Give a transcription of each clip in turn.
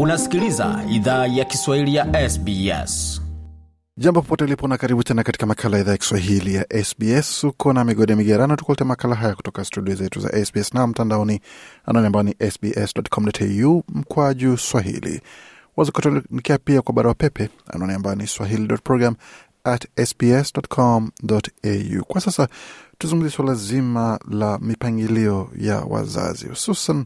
Unasikiliza idhaa ya Kiswahili ya SBS. Jambo popote ulipo na karibu tena katika makala idhaa ya Kiswahili ya SBS. Uko na migode migerano, tukulete makala haya kutoka studio zetu za SBS na mtandaoni, anwani ambao ni sbs.com.au mkwaju swahili. Waza kutuandikia pia kwa barua pepe, anwani ambayo ni swahili.program at sbs.com.au. Kwa sasa tuzungumzie suala zima la mipangilio ya wazazi, hususan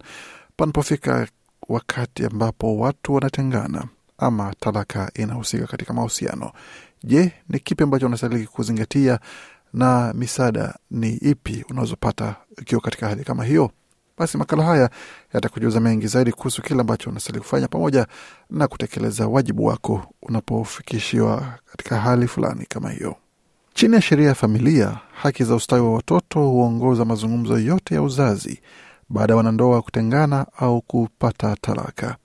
panapofika wakati ambapo watu wanatengana ama talaka inahusika katika mahusiano. Je, ni kipi ambacho unastahili kuzingatia na misaada ni ipi unazopata ukiwa katika hali kama hiyo? Basi makala haya yatakujuza mengi zaidi kuhusu kile ambacho unastahili kufanya pamoja na kutekeleza wajibu wako unapofikishiwa katika hali fulani kama hiyo. Chini ya sheria ya familia, haki za ustawi wa watoto huongoza mazungumzo yote ya uzazi baada ya wanandoa kutengana au kupata talaka.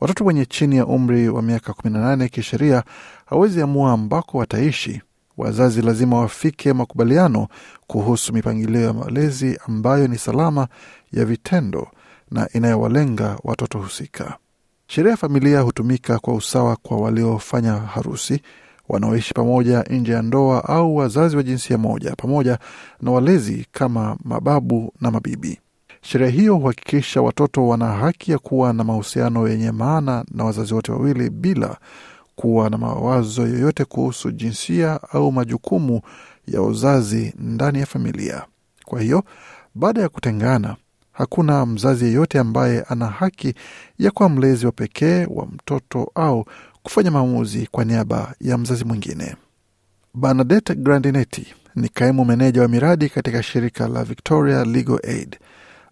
Watoto wenye chini ya umri wa miaka 18 kisheria hawezi amua ambako wataishi. Wazazi lazima wafike makubaliano kuhusu mipangilio ya malezi ambayo ni salama ya vitendo na inayowalenga watoto husika. Sheria ya familia hutumika kwa usawa kwa waliofanya harusi, wanaoishi pamoja nje ya ndoa, au wazazi wa jinsia moja, pamoja na walezi kama mababu na mabibi. Sheria hiyo huhakikisha watoto wana haki ya kuwa na mahusiano yenye maana na wazazi wote wawili bila kuwa na mawazo yoyote kuhusu jinsia au majukumu ya uzazi ndani ya familia. Kwa hiyo, baada ya kutengana, hakuna mzazi yeyote ambaye ana haki ya kuwa mlezi wa pekee wa mtoto au kufanya maamuzi kwa niaba ya mzazi mwingine. Bernadette Grandinetti ni kaimu meneja wa miradi katika shirika la Victoria Legal Aid.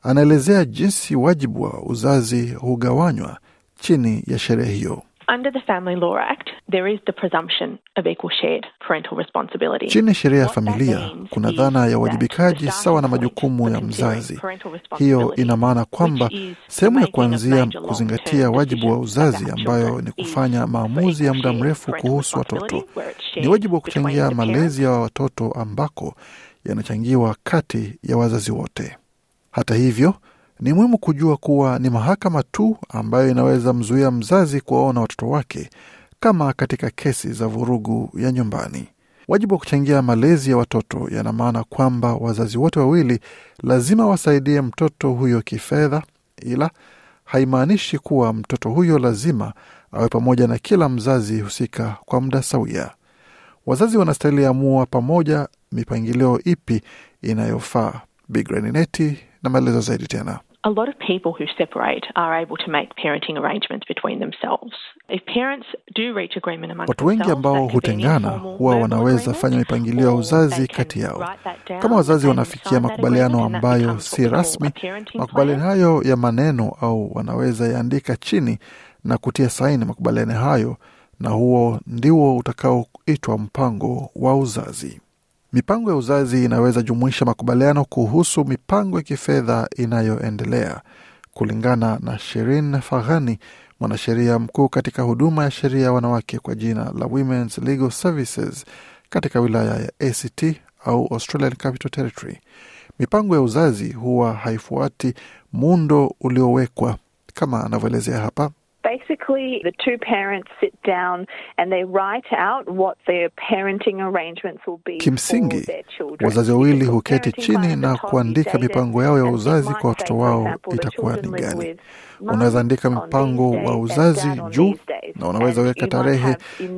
Anaelezea jinsi wajibu wa uzazi hugawanywa chini ya sheria hiyo. Under the Family Law Act, there is the presumption of equal shared parental responsibility. Chini ya sheria ya familia kuna dhana ya uwajibikaji sawa na majukumu ya mzazi. Hiyo ina maana kwamba sehemu ya kuanzia kuzingatia wajibu wa uzazi ambayo ni kufanya maamuzi ya muda mrefu kuhusu watoto. Ni wajibu wa kuchangia malezi ya watoto ambako yanachangiwa kati ya wazazi wote. Hata hivyo, ni muhimu kujua kuwa ni mahakama tu ambayo inaweza mzuia mzazi kuwaona watoto wake kama katika kesi za vurugu ya nyumbani. Wajibu wa kuchangia malezi ya watoto yana maana kwamba wazazi wote wawili lazima wasaidie mtoto huyo kifedha, ila haimaanishi kuwa mtoto huyo lazima awe pamoja na kila mzazi husika kwa muda sawia. Wazazi wanastahili amua pamoja mipangilio ipi inayofaa. Bigranineti na zaidi tena. A lot of people who separate are able to make parenting arrangements between themselves. If parents do reach agreement Watu wengi ambao hutengana huwa wanaweza fanya mipangilio ya uzazi kati yao. Kama wazazi wanafikia makubaliano ambayo si rasmi, makubaliano hayo ya maneno au wanaweza yaandika chini na kutia saini makubaliano hayo, na huo ndio utakaoitwa mpango wa uzazi. Mipango ya uzazi inaweza jumuisha makubaliano kuhusu mipango ya kifedha inayoendelea, kulingana na Shirin Faghani, mwanasheria mkuu katika huduma ya sheria ya wanawake kwa jina la Women's Legal Services katika wilaya ya ACT au Australian Capital Territory. Mipango ya uzazi huwa haifuati muundo uliowekwa kama anavyoelezea hapa. Basically, the two parents sit down and they write out what their parenting arrangements will be Kimsingi, for their children. wazazi wawili huketi chini na kuandika mipango yao ya uzazi kwa watoto wao itakuwa ni gani. Unaweza andika mpango wa uzazi juu na unaweza weka tarehe,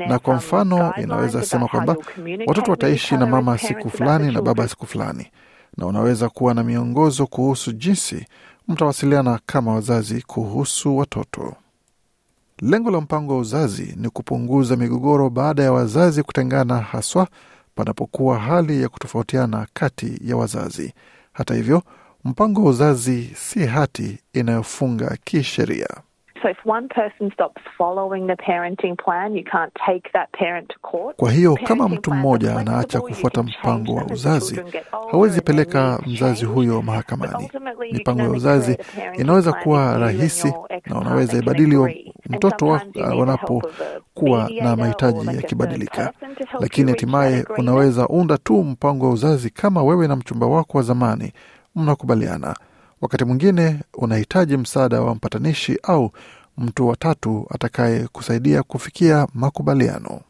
na kwa mfano inaweza sema kwamba watoto wataishi na mama siku fulani na baba siku fulani, na unaweza kuwa na miongozo kuhusu jinsi mtawasiliana kama wazazi kuhusu watoto. Lengo la mpango wa uzazi ni kupunguza migogoro baada ya wazazi kutengana, haswa panapokuwa hali ya kutofautiana kati ya wazazi. Hata hivyo, mpango wa uzazi si hati inayofunga kisheria. So if one person stops following the parenting plan, you can't take that parent to court. Kwa hiyo kama mtu mmoja anaacha kufuata mpango wa uzazi, hawezi peleka mzazi huyo mahakamani. Mipango ya uzazi inaweza kuwa rahisi na unaweza can mtoto a wanapokuwa na mahitaji like a third yakibadilika. Lakini hatimaye unaweza unda tu mpango wa uzazi kama wewe na mchumba wako wa zamani mnakubaliana. Wakati mwingine unahitaji msaada wa mpatanishi au mtu wa tatu atakaye kusaidia kufikia makubaliano.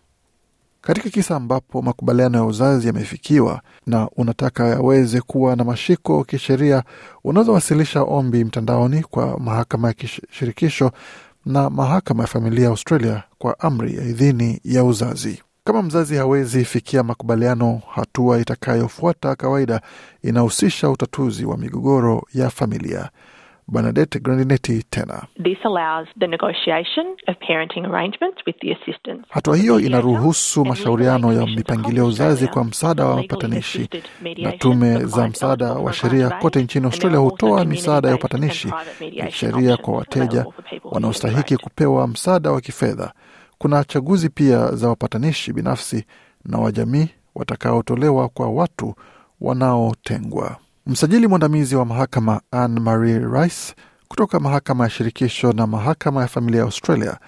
Katika kisa ambapo makubaliano ya uzazi yamefikiwa na unataka yaweze kuwa na mashiko kisheria, unaweza wasilisha ombi mtandaoni kwa mahakama ya shirikisho na mahakama ya familia ya Australia kwa amri ya idhini ya uzazi. Kama mzazi hawezi fikia makubaliano, hatua itakayofuata kawaida inahusisha utatuzi wa migogoro ya familia. Bernadette Grandinetti tena. This allows the negotiation of parenting arrangements with the assistance. Hatua hiyo inaruhusu mashauriano ya mipangilio uzazi kwa msaada wa wapatanishi, na tume za msaada wa sheria kote nchini Australia hutoa misaada ya upatanishi ya kisheria kwa wateja wanaostahiki kupewa msaada wa kifedha. Kuna chaguzi pia za wapatanishi binafsi na wa jamii watakaotolewa kwa watu wanaotengwa. Msajili mwandamizi wa mahakama Anne Marie Rice kutoka mahakama ya shirikisho na mahakama ya familia ya Australia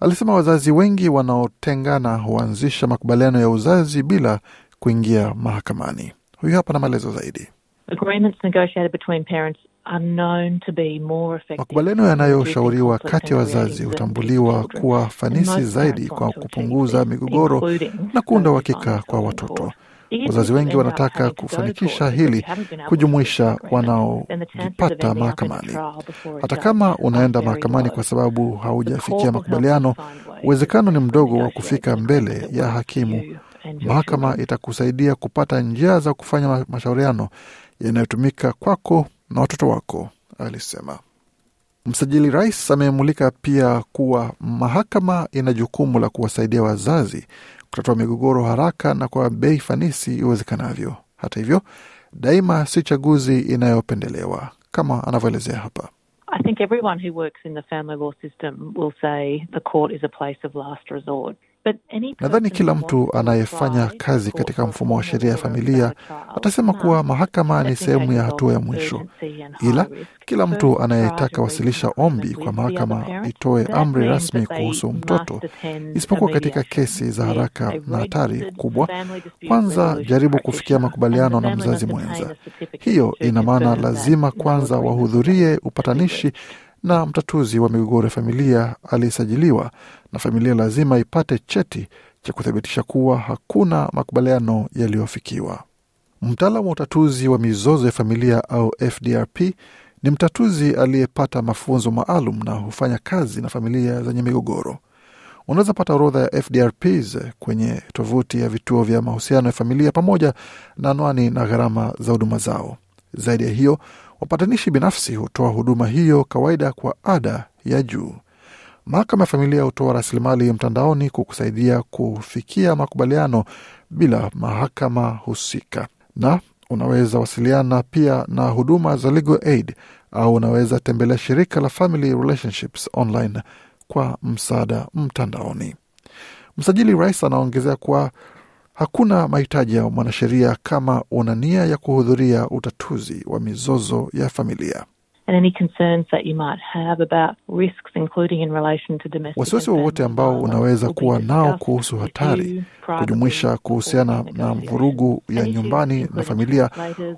alisema wazazi wengi wanaotengana huanzisha makubaliano ya uzazi bila kuingia mahakamani. Huyu hapa na maelezo zaidi. Makubaliano yanayoshauriwa kati ya wazazi hutambuliwa kuwa fanisi zaidi kwa kupunguza migogoro na kuunda uhakika kwa watoto. Wazazi wengi wanataka kufanikisha hili kujumuisha wanaojipata mahakamani. Hata kama unaenda mahakamani kwa sababu haujafikia makubaliano, uwezekano ni mdogo wa kufika mbele ya hakimu. Mahakama itakusaidia kupata njia za kufanya mashauriano yanayotumika kwako na watoto wako, alisema. Msajili rais amemulika pia kuwa mahakama ina jukumu la kuwasaidia wazazi kutatua migogoro haraka na kwa bei fanisi iwezekanavyo. Hata hivyo, daima si chaguzi inayopendelewa kama anavyoelezea hapa. I think everyone who works in the family law system will say the court is a place of last resort. Nadhani kila mtu anayefanya kazi katika mfumo wa sheria ya familia atasema kuwa mahakama ni sehemu ya hatua ya mwisho, ila kila mtu anayetaka wasilisha ombi kwa mahakama itoe amri rasmi kuhusu mtoto, isipokuwa katika kesi za haraka na hatari kubwa, kwanza jaribu kufikia makubaliano na mzazi mwenza. Hiyo ina maana lazima kwanza wahudhurie upatanishi na mtatuzi wa migogoro ya familia aliyesajiliwa na familia lazima ipate cheti cha kuthibitisha kuwa hakuna makubaliano yaliyofikiwa. Mtaalamu wa utatuzi wa mizozo ya familia au FDRP ni mtatuzi aliyepata mafunzo maalum na hufanya kazi na familia zenye migogoro. Unaweza pata orodha ya FDRPs kwenye tovuti ya vituo vya mahusiano ya familia pamoja na anwani na gharama za huduma zao. Zaidi ya hiyo, wapatanishi binafsi hutoa huduma hiyo kawaida kwa ada ya juu. Mahakama ya familia hutoa rasilimali mtandaoni kukusaidia kufikia makubaliano bila mahakama husika, na unaweza wasiliana pia na huduma za legal aid au unaweza tembelea shirika la Family Relationships online kwa msaada mtandaoni. Msajili rais anaongezea kuwa hakuna mahitaji ya mwanasheria kama una nia ya kuhudhuria utatuzi wa mizozo ya familia. Wasiwasi wowote ambao unaweza kuwa nao kuhusu hatari, kujumuisha kuhusiana na vurugu ya nyumbani na familia,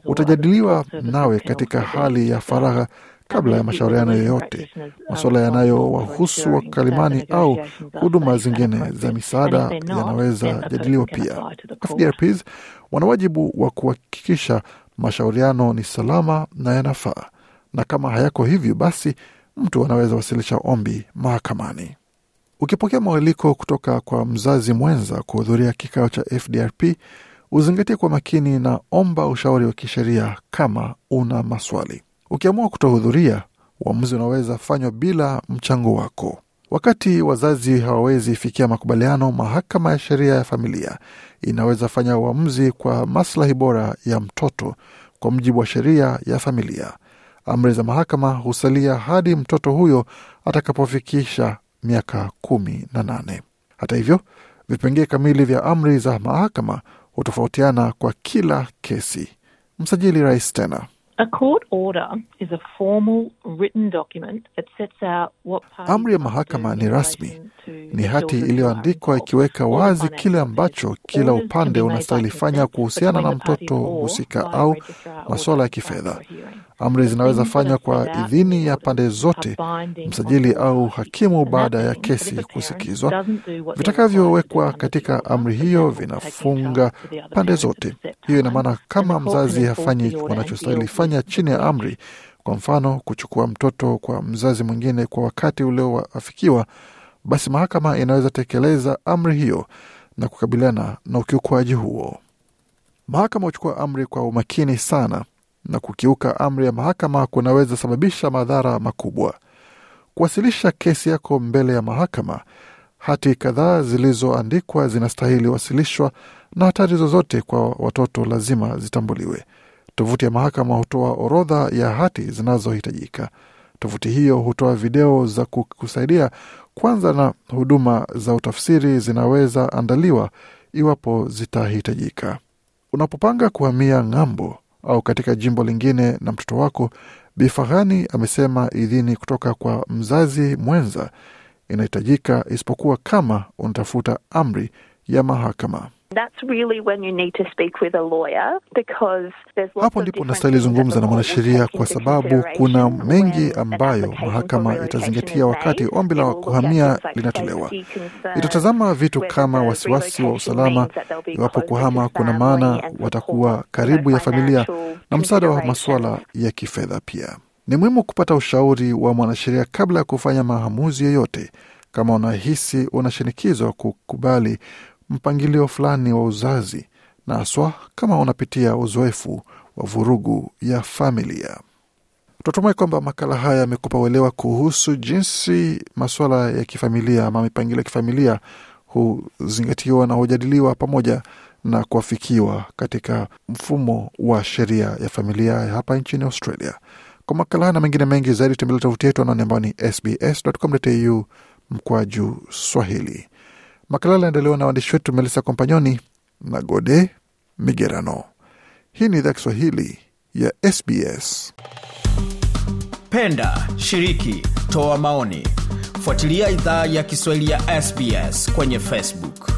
utajadiliwa nawe katika hali ya faragha kabla ya mashauriano yoyote. Masuala yanayowahusu wakalimani au huduma zingine za misaada yanaweza jadiliwa pia. FDRPs wana wajibu wa kuhakikisha mashauriano ni salama na yanafaa, na kama hayako hivyo, basi mtu anaweza wasilisha ombi mahakamani. Ukipokea mwaliko kutoka kwa mzazi mwenza kuhudhuria kikao cha FDRP, uzingatie kwa makini na omba ushauri wa kisheria kama una maswali. Ukiamua kutohudhuria, uamuzi unaweza fanywa bila mchango wako. Wakati wazazi hawawezi fikia makubaliano, mahakama ya sheria ya familia inaweza fanya uamuzi kwa maslahi bora ya mtoto kwa mujibu wa sheria ya familia. Amri za mahakama husalia hadi mtoto huyo atakapofikisha miaka kumi na nane. Hata hivyo, vipengee kamili vya amri za mahakama hutofautiana kwa kila kesi. Msajili rais tena Amri ya mahakama ni rasmi, ni hati iliyoandikwa ikiweka wazi kile ambacho kila upande unastahili fanya kuhusiana na mtoto husika au masuala ya kifedha. Amri zinaweza fanywa kwa idhini ya pande zote, msajili au hakimu, baada ya kesi kusikizwa. Vitakavyowekwa katika amri hiyo vinafunga pande zote. Hiyo ina maana kama mzazi hafanyi wanachostahili fanya chini ya amri, kwa mfano kuchukua mtoto kwa mzazi mwingine kwa wakati ulioafikiwa, basi mahakama inaweza tekeleza amri hiyo na kukabiliana na ukiukwaji huo. Mahakama huchukua amri kwa umakini sana, na kukiuka amri ya mahakama kunaweza sababisha madhara makubwa. Kuwasilisha kesi yako mbele ya mahakama, hati kadhaa zilizoandikwa zinastahili wasilishwa, na hatari zozote kwa watoto lazima zitambuliwe. Tovuti ya mahakama hutoa orodha ya hati zinazohitajika. Tovuti hiyo hutoa video za kukusaidia kwanza, na huduma za utafsiri zinaweza andaliwa iwapo zitahitajika. Unapopanga kuhamia ng'ambo au katika jimbo lingine na mtoto wako, Bi Fahani amesema idhini kutoka kwa mzazi mwenza inahitajika, isipokuwa kama unatafuta amri ya mahakama. That's really when you need to speak with a lawyer because there's lots Hapo ndipo different unastahili zungumza na mwanasheria kwa sababu kuna mengi ambayo mahakama itazingatia wakati ombi la kuhamia linatolewa. Itatazama vitu kama wasiwasi wa usalama, iwapo kuhama kuna maana watakuwa karibu ya familia na msaada wa masuala ya kifedha. Pia ni muhimu kupata ushauri wa mwanasheria kabla ya kufanya maamuzi yoyote. Kama unahisi unashinikizwa kukubali mpangilio fulani wa uzazi, na haswa kama unapitia uzoefu wa vurugu ya familia. Tunatumai kwamba makala haya yamekupa uelewa kuhusu jinsi masuala ya kifamilia ama mipangilio ya kifamilia huzingatiwa na hujadiliwa pamoja na kuafikiwa katika mfumo wa sheria ya familia hapa nchini Australia. Kwa makala haya na mengine mengi zaidi, tembelea tovuti yetu anaoni ambao ni sbs.com.au mkwaju Swahili. Makala yaliandaliwa na waandishi wetu Melissa Kompanyoni na Gode Migerano. Hii ni idhaa Kiswahili ya SBS. Penda, shiriki, toa maoni. Fuatilia idhaa ya Kiswahili ya SBS kwenye Facebook.